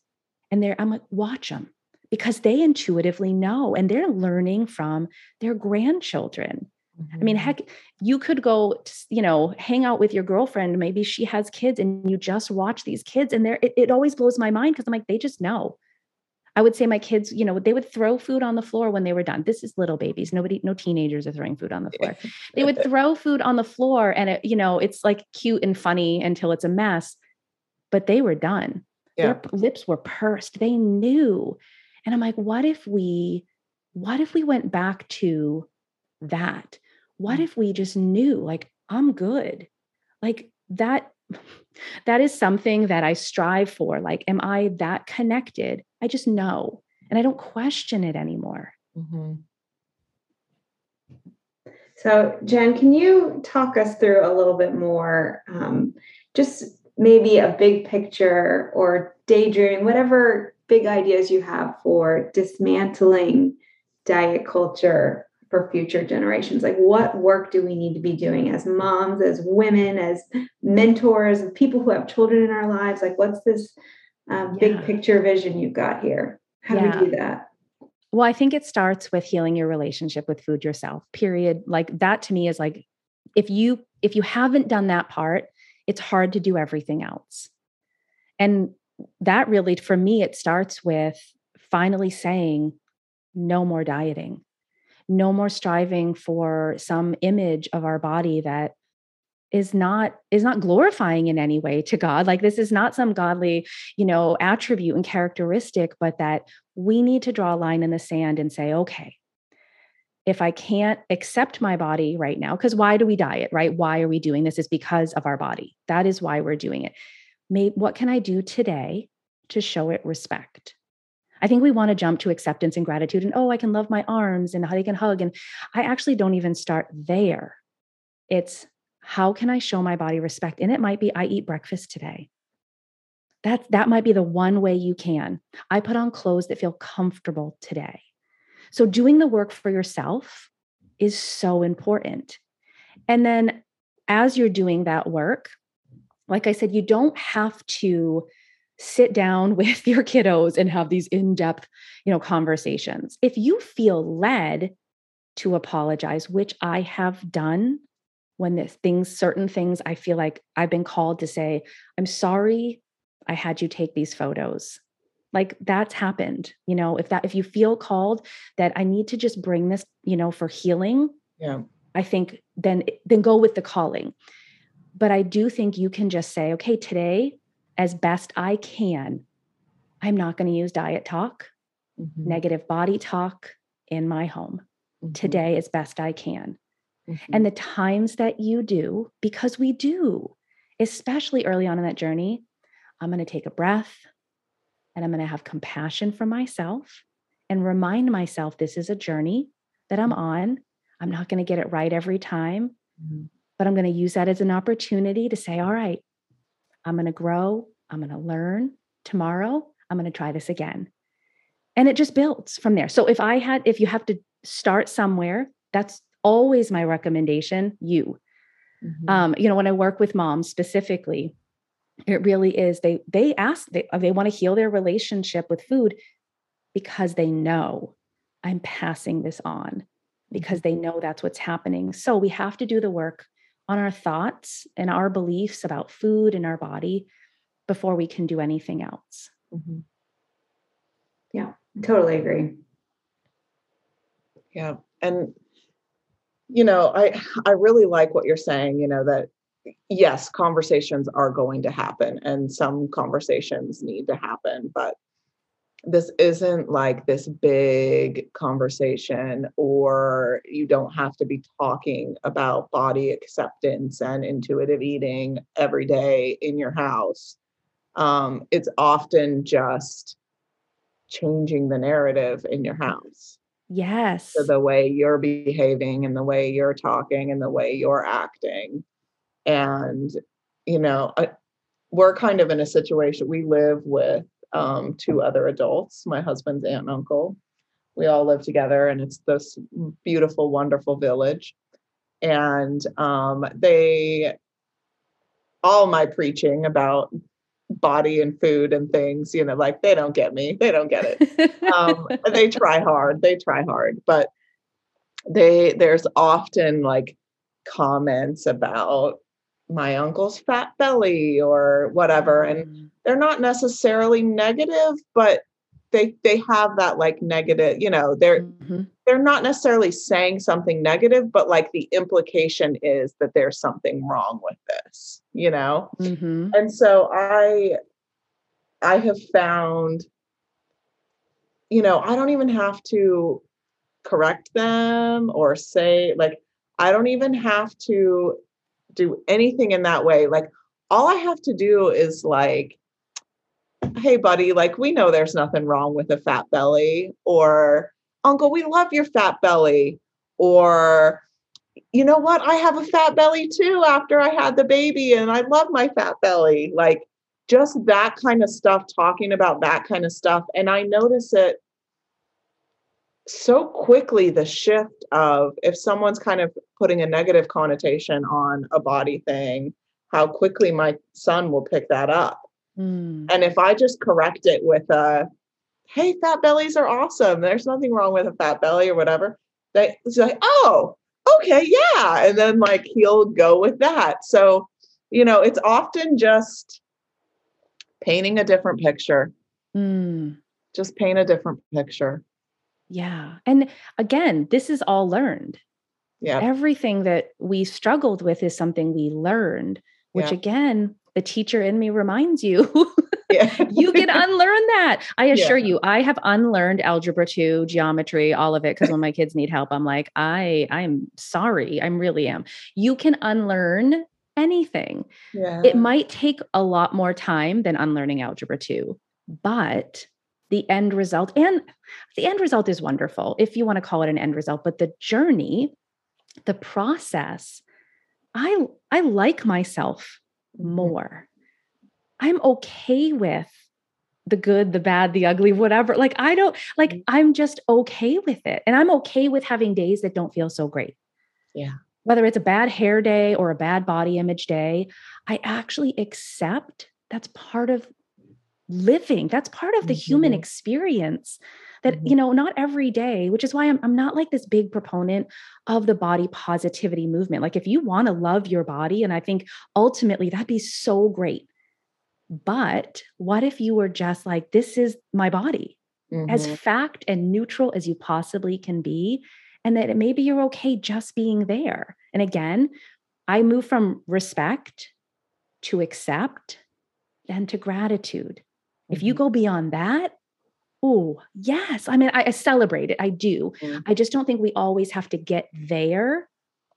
And they're i'm like watch them because they intuitively know and they're learning from their grandchildren. Mm-hmm. I mean, mm-hmm. heck, you could go, to, you know, hang out with your girlfriend. Maybe she has kids and you just watch these kids. And there, it, it always blows my mind because I'm like, they just know. I would say my kids, you know, they would throw food on the floor when they were done. This is little babies. Nobody, no teenagers are throwing food on the floor. they would throw food on the floor and it, you know, it's like cute and funny until it's a mess, but they were done. Yeah. Their lips were pursed. They knew. And I'm like, what if we, what if we went back to that? What mm. if we just knew, like, I'm good? Like that, that is something that I strive for. Like, am I that connected? I just know. And I don't question it anymore. Mm-hmm. So, Jen, can you talk us through a little bit more? Um, just maybe a big picture or daydreaming, whatever big ideas you have for dismantling diet culture for future generations? Like, what work do we need to be doing as moms, as women, as mentors, as people who have children in our lives? Like, what's this um, big yeah. picture vision you've got here? How yeah. do we do that? Well, I think it starts with healing your relationship with food yourself. Period. Like that to me is like if you if you haven't done that part, it's hard to do everything else. And that really, for me, it starts with finally saying, no more dieting, no more striving for some image of our body that is not is not glorifying in any way to god. Like this is not some godly you know attribute and characteristic but that we need to draw a line in the sand and say okay if i can't accept my body right now because why do we diet right? Why are we doing this? Is because of our body. That is why we're doing it. May, what can I do today to show it respect? I think we want to jump to acceptance and gratitude and, oh, I can love my arms and how they can hug. And I actually don't even start there. It's, how can I show my body respect? And it might be I eat breakfast today. That, that might be the one way you can. I put on clothes that feel comfortable today. So, doing the work for yourself is so important. And then, as you're doing that work, like I said, you don't have to sit down with your kiddos and have these in-depth, you know, conversations. If you feel led to apologize, which I have done when this things certain things I feel like I've been called to say, I'm sorry I had you take these photos. Like that's happened, you know, if that if you feel called that I need to just bring this, you know, for healing, yeah. I think then then go with the calling. But I do think you can just say, okay, today as best I can, I'm not going to use diet talk, mm-hmm. negative body talk in my home. Mm-hmm. Today as best I can. Mm-hmm. And the times that you do, because we do, especially early on in that journey, I'm going to take a breath and I'm going to have compassion for myself and remind myself this is a journey that I'm on. I'm not going to get it right every time, mm-hmm. but I'm going to use that as an opportunity to say, all right, I'm going to grow. I'm going to learn. Tomorrow, I'm going to try this again. And it just builds from there. So if I had, if you have to start somewhere, that's always my recommendation, you. Mm-hmm. Um, you know, when I work with moms specifically, it really is they they ask they, they want to heal their relationship with food because they know i'm passing this on because mm-hmm. they know that's what's happening so we have to do the work on our thoughts and our beliefs about food and our body before we can do anything else. Mm-hmm. yeah. Totally agree. Yeah and you know i i really like what you're saying you know that yes, conversations are going to happen and some conversations need to happen, but this isn't like this big conversation, or you don't have to be talking about body acceptance and intuitive eating every day in your house. Um, it's often just changing the narrative in your house. Yes. So the way you're behaving and the way you're talking and the way you're acting and you know I, we're kind of in a situation we live with um, two other adults my husband's aunt and uncle. We all live together and it's this beautiful wonderful village. And um, they all my preaching about body and food and things you know like they don't get me they don't get it. Um, they try hard they try hard but they there's often like comments about my uncle's fat belly or whatever and mm. they're not necessarily negative but they they have that like negative you know they're mm-hmm. they're not necessarily saying something negative but like the implication is that there's something wrong with this you know mm-hmm. and so i i have found you know i don't even have to correct them or say like i don't even have to do anything in that way. Like all I have to do is like, hey, buddy, like we know there's nothing wrong with a fat belly, or uncle, we love your fat belly, or you know what? I have a fat belly too after I had the baby, and I love my fat belly. Like just that kind of stuff, talking about that kind of stuff. And I notice it so quickly the shift of if someone's kind of putting a negative connotation on a body thing, how quickly my son will pick that up. Mm. And if I just correct it with a, hey, fat bellies are awesome. There's nothing wrong with a fat belly or whatever. They it's like, oh, okay, yeah. And then like he'll go with that. So, you know, it's often just painting a different picture. Mm. Just paint a different picture. Yeah. And again, this is all learned. Yeah. Everything that we struggled with is something we learned, which yeah. again, the teacher in me reminds you. yeah. you can unlearn that. I assure yeah. you, I have unlearned algebra 2, geometry, all of it because when my kids need help, I'm like, I I'm sorry. I really am. You can unlearn anything. Yeah. It might take a lot more time than unlearning algebra 2, but the end result and the end result is wonderful if you want to call it an end result but the journey the process I I like myself Mm-hmm. more. I'm okay with the good, the bad, the ugly, whatever. Like I don't like Mhm. I'm just okay with it. And I'm okay with having days that don't feel so great. Yeah. Whether it's a bad hair day or a bad body image day, I actually accept that's part of living. That's part of the human Mhm. experience. That, Mhm. you know, not every day, which is why I'm, I'm not like this big proponent of the body positivity movement. Like, if you want to love your body, and I think ultimately that'd be so great. But what if you were just like, this is my body, as Mhm. fact and neutral as you possibly can be? And that maybe you're okay just being there. And again, I move from respect to accept then to gratitude. If you go beyond that, oh, yes. I mean, I, I celebrate it. I do. Mhm. I just don't think we always have to get there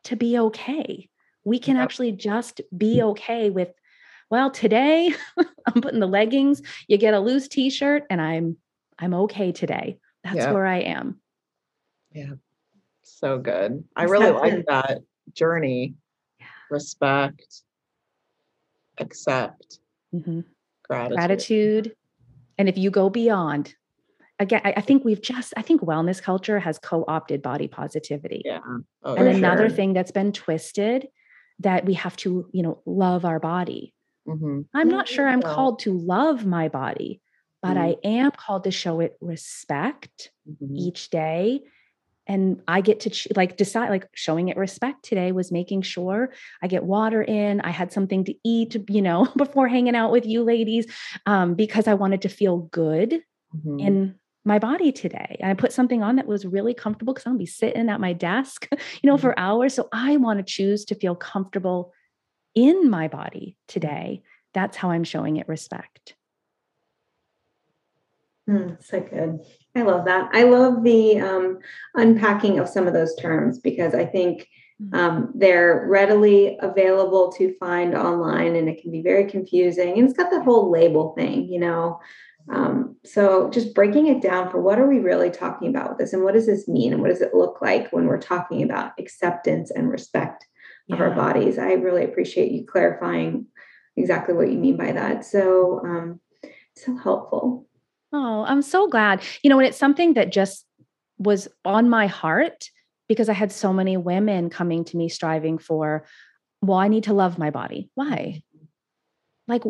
to be okay. We can Yep. actually just be okay with, well, today I'm putting the leggings, you get a loose t-shirt, and I'm I'm okay today. That's Yep. where I am. Yeah. So good. I really like that journey. Respect, accept, Mhm. gratitude. Gratitude. And if you go beyond, again, I, I think we've just, I think wellness culture has co-opted body positivity. Yeah. Oh, and another sure. thing that's been twisted that we have to you know love our body Mhm. i'm not sure i'm called to love my body but i am called to show it respect Mhm. each day and i get to ch- like decide like showing it respect today was making sure i get water in i had something to eat you know before hanging out with you ladies um, because i wanted to feel good Mhm. in my body today. And I put something on that was really comfortable because I'm gonna be sitting at my desk, you know, for hours. So I want to choose to feel comfortable in my body today. That's how I'm showing it respect. Mm, so good. I love that. I love the um, unpacking of some of those terms because I think um, they're readily available to find online and it can be very confusing. And it's got that whole label thing, you know. Um, so just breaking it down for what are we really talking about with this and what does this mean and what does it look like when we're talking about acceptance and respect of our bodies? I really appreciate you clarifying exactly what you mean by that. So, um, so helpful. Oh, I'm so glad. You know, and it's something that just was on my heart because I had so many women coming to me striving for, well, I need to love my body. Why? Like,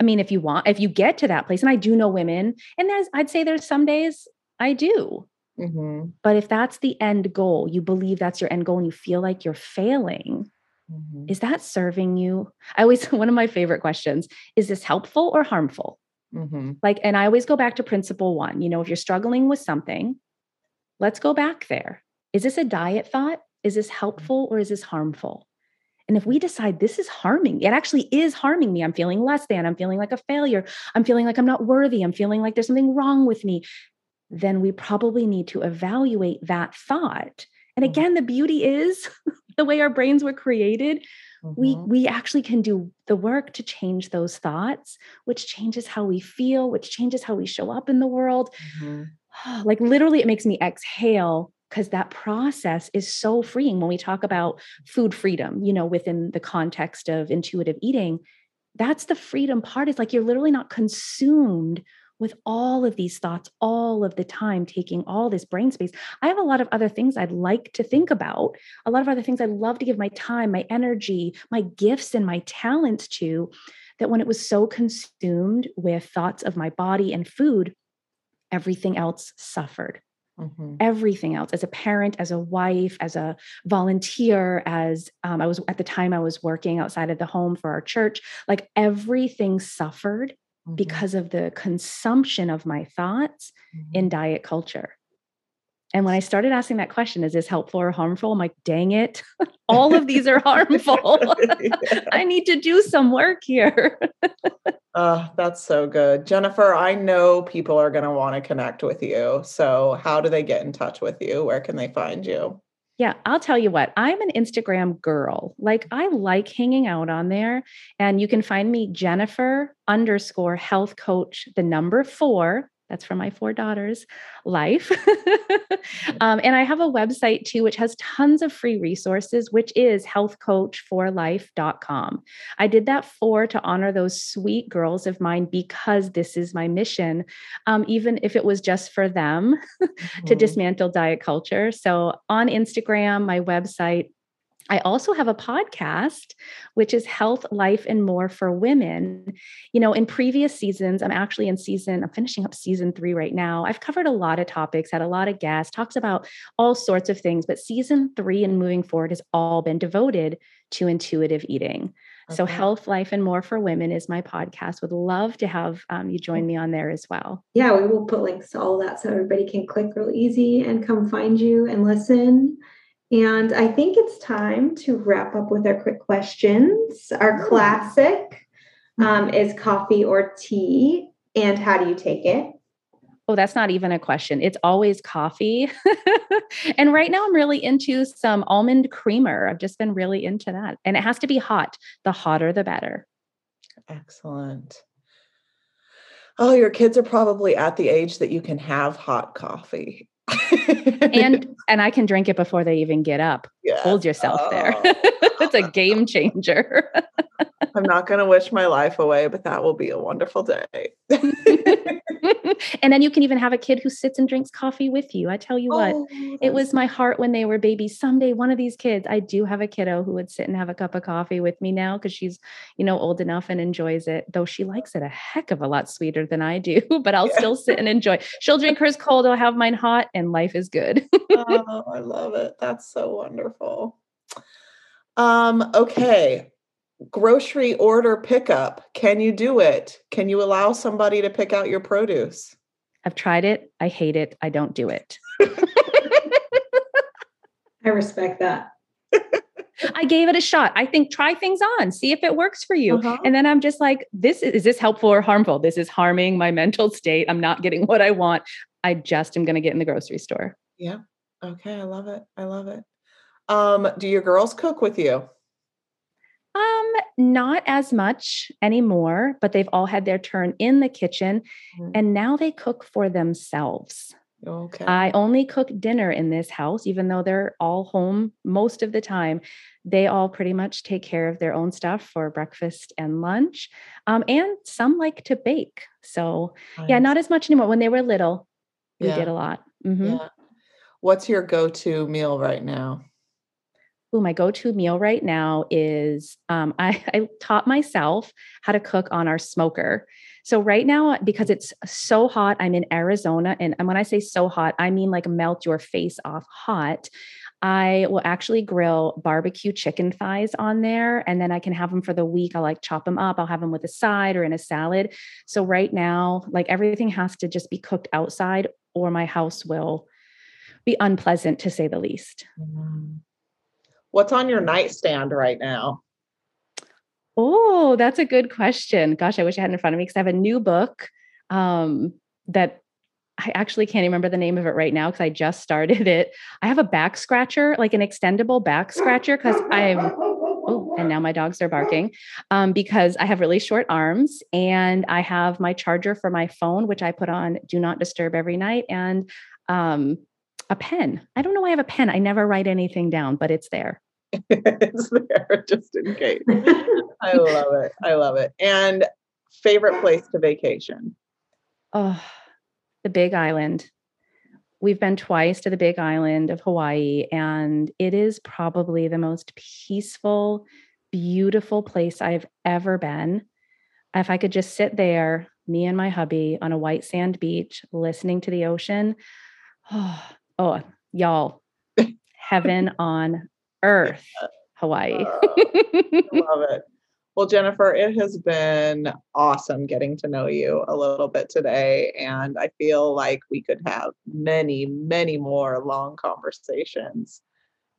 I mean, if you want, if you get to that place, and I do know women, and there's, I'd say there's some days I do. Mhm. But if that's the end goal, you believe that's your end goal and you feel like you're failing, Mhm. is that serving you? I always, one of my favorite questions is this helpful or harmful? Mhm. Like, and I always go back to principle one. You know, if you're struggling with something, let's go back there. Is this a diet thought? Is this helpful or is this harmful? And if we decide this is harming, it actually is harming me. I'm feeling less than, I'm feeling like a failure, I'm feeling like I'm not worthy, I'm feeling like there's something wrong with me, then we probably need to evaluate that thought. And Mhm. again, the beauty is the way our brains were created, we Mhm. we actually can do the work to change those thoughts, which changes how we feel, which changes how we show up in the world. Mhm. like literally it makes me exhale because that process is so freeing when we talk about food freedom you know within the context of intuitive eating that's the freedom part is like you're literally not consumed with all of these thoughts all of the time taking all this brain space i have a lot of other things i'd like to think about a lot of other things i'd love to give my time my energy my gifts and my talents to that when it was so consumed with thoughts of my body and food everything else suffered Mhm. everything else as a parent as a wife as a volunteer as um, i was at the time i was working outside of the home for our church like everything suffered Mhm. because of the consumption of my thoughts in Mhm. diet culture and when i started asking that question is this helpful or harmful i'm like dang it all of these are harmful i need to do some work here Oh, that's so good. Jennifer, I know people are going to want to connect with you. So, how do they get in touch with you? Where can they find you? Yeah, I'll tell you what, I'm an Instagram girl. Like, I like hanging out on there. And you can find me Jennifer underscore health coach, the number four, That's for my four daughters' life. um, and I have a website too, which has tons of free resources, which is healthcoachforlife.com. I did that for to honor those sweet girls of mine because this is my mission, um, even if it was just for them mm-hmm. to dismantle diet culture. So on Instagram, my website, I also have a podcast, which is Health, Life, and More for Women. You know, in previous seasons, I'm actually in season, I'm finishing up season three right now. I've covered a lot of topics, had a lot of guests, talks about all sorts of things, but season three and moving forward has all been devoted to intuitive eating. Okay. So, Health, Life, and More for Women is my podcast. Would love to have um, you join me on there as well. Yeah, we will put links to all that so everybody can click real easy and come find you and listen. And I think it's time to wrap up with our quick questions. Our classic um, is coffee or tea, and how do you take it? Oh, that's not even a question. It's always coffee. and right now I'm really into some almond creamer. I've just been really into that. And it has to be hot. The hotter, the better. Excellent. Oh, your kids are probably at the age that you can have hot coffee and and I can drink it before they even get up. Yes. Hold yourself oh. there. it's a game changer. I'm not going to wish my life away, but that will be a wonderful day. and then you can even have a kid who sits and drinks coffee with you. I tell you what, oh, it was my heart when they were babies. Someday, one of these kids, I do have a kiddo who would sit and have a cup of coffee with me now because she's, you know, old enough and enjoys it, though she likes it a heck of a lot sweeter than I do, but I'll yeah. still sit and enjoy. She'll drink hers cold, I'll have mine hot, and life is good. oh, I love it. That's so wonderful. Um, okay grocery order pickup. Can you do it? Can you allow somebody to pick out your produce? I've tried it. I hate it. I don't do it. I respect that. I gave it a shot. I think try things on, see if it works for you. Uh-huh. And then I'm just like, this is this helpful or harmful? This is harming my mental state. I'm not getting what I want. I just am going to get in the grocery store. Yeah. Okay. I love it. I love it. Um, do your girls cook with you? Um, not as much anymore, but they've all had their turn in the kitchen mm. and now they cook for themselves. Okay. I only cook dinner in this house, even though they're all home most of the time. They all pretty much take care of their own stuff for breakfast and lunch. Um, and some like to bake. So, nice. yeah, not as much anymore. When they were little, we yeah. did a lot. Mm-hmm. Yeah. What's your go to meal right now? Ooh, my go-to meal right now is um, I, I taught myself how to cook on our smoker. So right now, because it's so hot, I'm in Arizona, and, when I say so hot, I mean like melt your face off hot. I will actually grill barbecue chicken thighs on there, and then I can have them for the week. I'll like chop them up. I'll have them with a side or in a salad. So right now, like everything has to just be cooked outside, or my house will be unpleasant to say the least. Mm. What's on your nightstand right now? Oh, that's a good question. Gosh, I wish I had it in front of me because I have a new book um, that I actually can't remember the name of it right now because I just started it. I have a back scratcher, like an extendable back scratcher, because I'm. Oh, and now my dogs are barking um, because I have really short arms and I have my charger for my phone, which I put on do not disturb every night, and um, a pen. I don't know why I have a pen. I never write anything down, but it's there. it's there just in case. I love it. I love it. And favorite place to vacation? Oh, the Big Island. We've been twice to the Big Island of Hawaii, and it is probably the most peaceful, beautiful place I've ever been. If I could just sit there, me and my hubby on a white sand beach, listening to the ocean, oh, oh, y'all, heaven on earth, Hawaii. uh, love it. Well, Jennifer, it has been awesome getting to know you a little bit today. And I feel like we could have many, many more long conversations.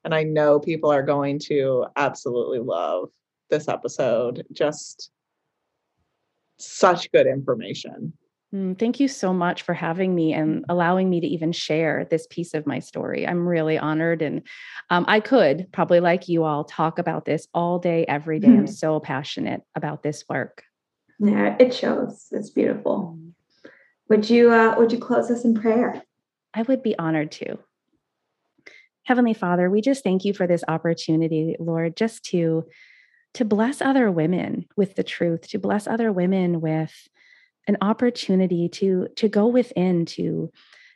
And I know people are going to absolutely love this episode. Just such good information. Mm, thank you so much for having me and allowing me to even share this piece of my story. I'm really honored. And um, I could probably, like you all, talk about this all day, every day. Mm-hmm. I'm so passionate about this work. Yeah, it shows. It's beautiful. Mm. Would you uh, would you close us in prayer? I would be honored to. Heavenly Father, we just thank you for this opportunity, Lord, just to to bless other women with the truth, to bless other women with an opportunity to to go within to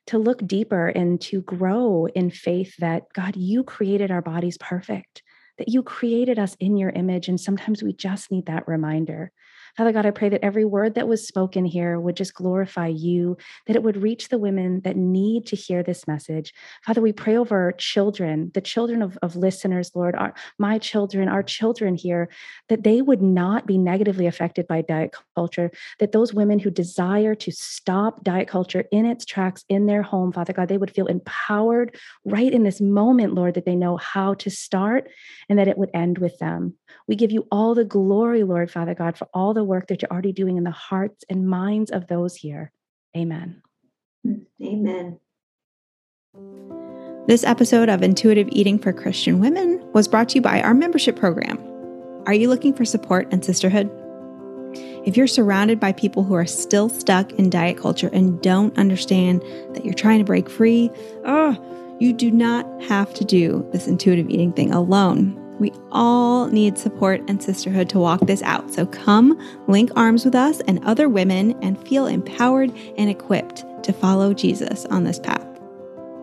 to look deeper and to grow in faith that God you created our bodies perfect that you created us in your image. And sometimes we just need that reminder Father God, I pray that every word that was spoken here would just glorify you, that it would reach the women that need to hear this message. Father, we pray over children, the children of, of listeners, Lord, our, my children, our children here, that they would not be negatively affected by diet culture, that those women who desire to stop diet culture in its tracks in their home, Father God, they would feel empowered right in this moment, Lord, that they know how to start and that it would end with them. We give you all the glory, Lord, Father God, for all the work that you're already doing in the hearts and minds of those here. Amen. Amen. This episode of Intuitive Eating for Christian Women was brought to you by our membership program. Are you looking for support and sisterhood? If you're surrounded by people who are still stuck in diet culture and don't understand that you're trying to break free, oh, you do not have to do this intuitive eating thing alone. We all need support and sisterhood to walk this out. So come link arms with us and other women and feel empowered and equipped to follow Jesus on this path.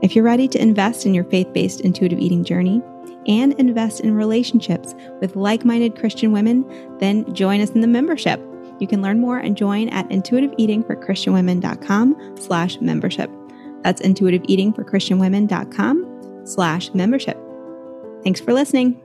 If you're ready to invest in your faith based intuitive eating journey and invest in relationships with like minded Christian women, then join us in the membership. You can learn more and join at intuitiveeatingforchristianwomen.com slash membership. That's intuitiveeatingforchristianwomen.com slash membership. Thanks for listening.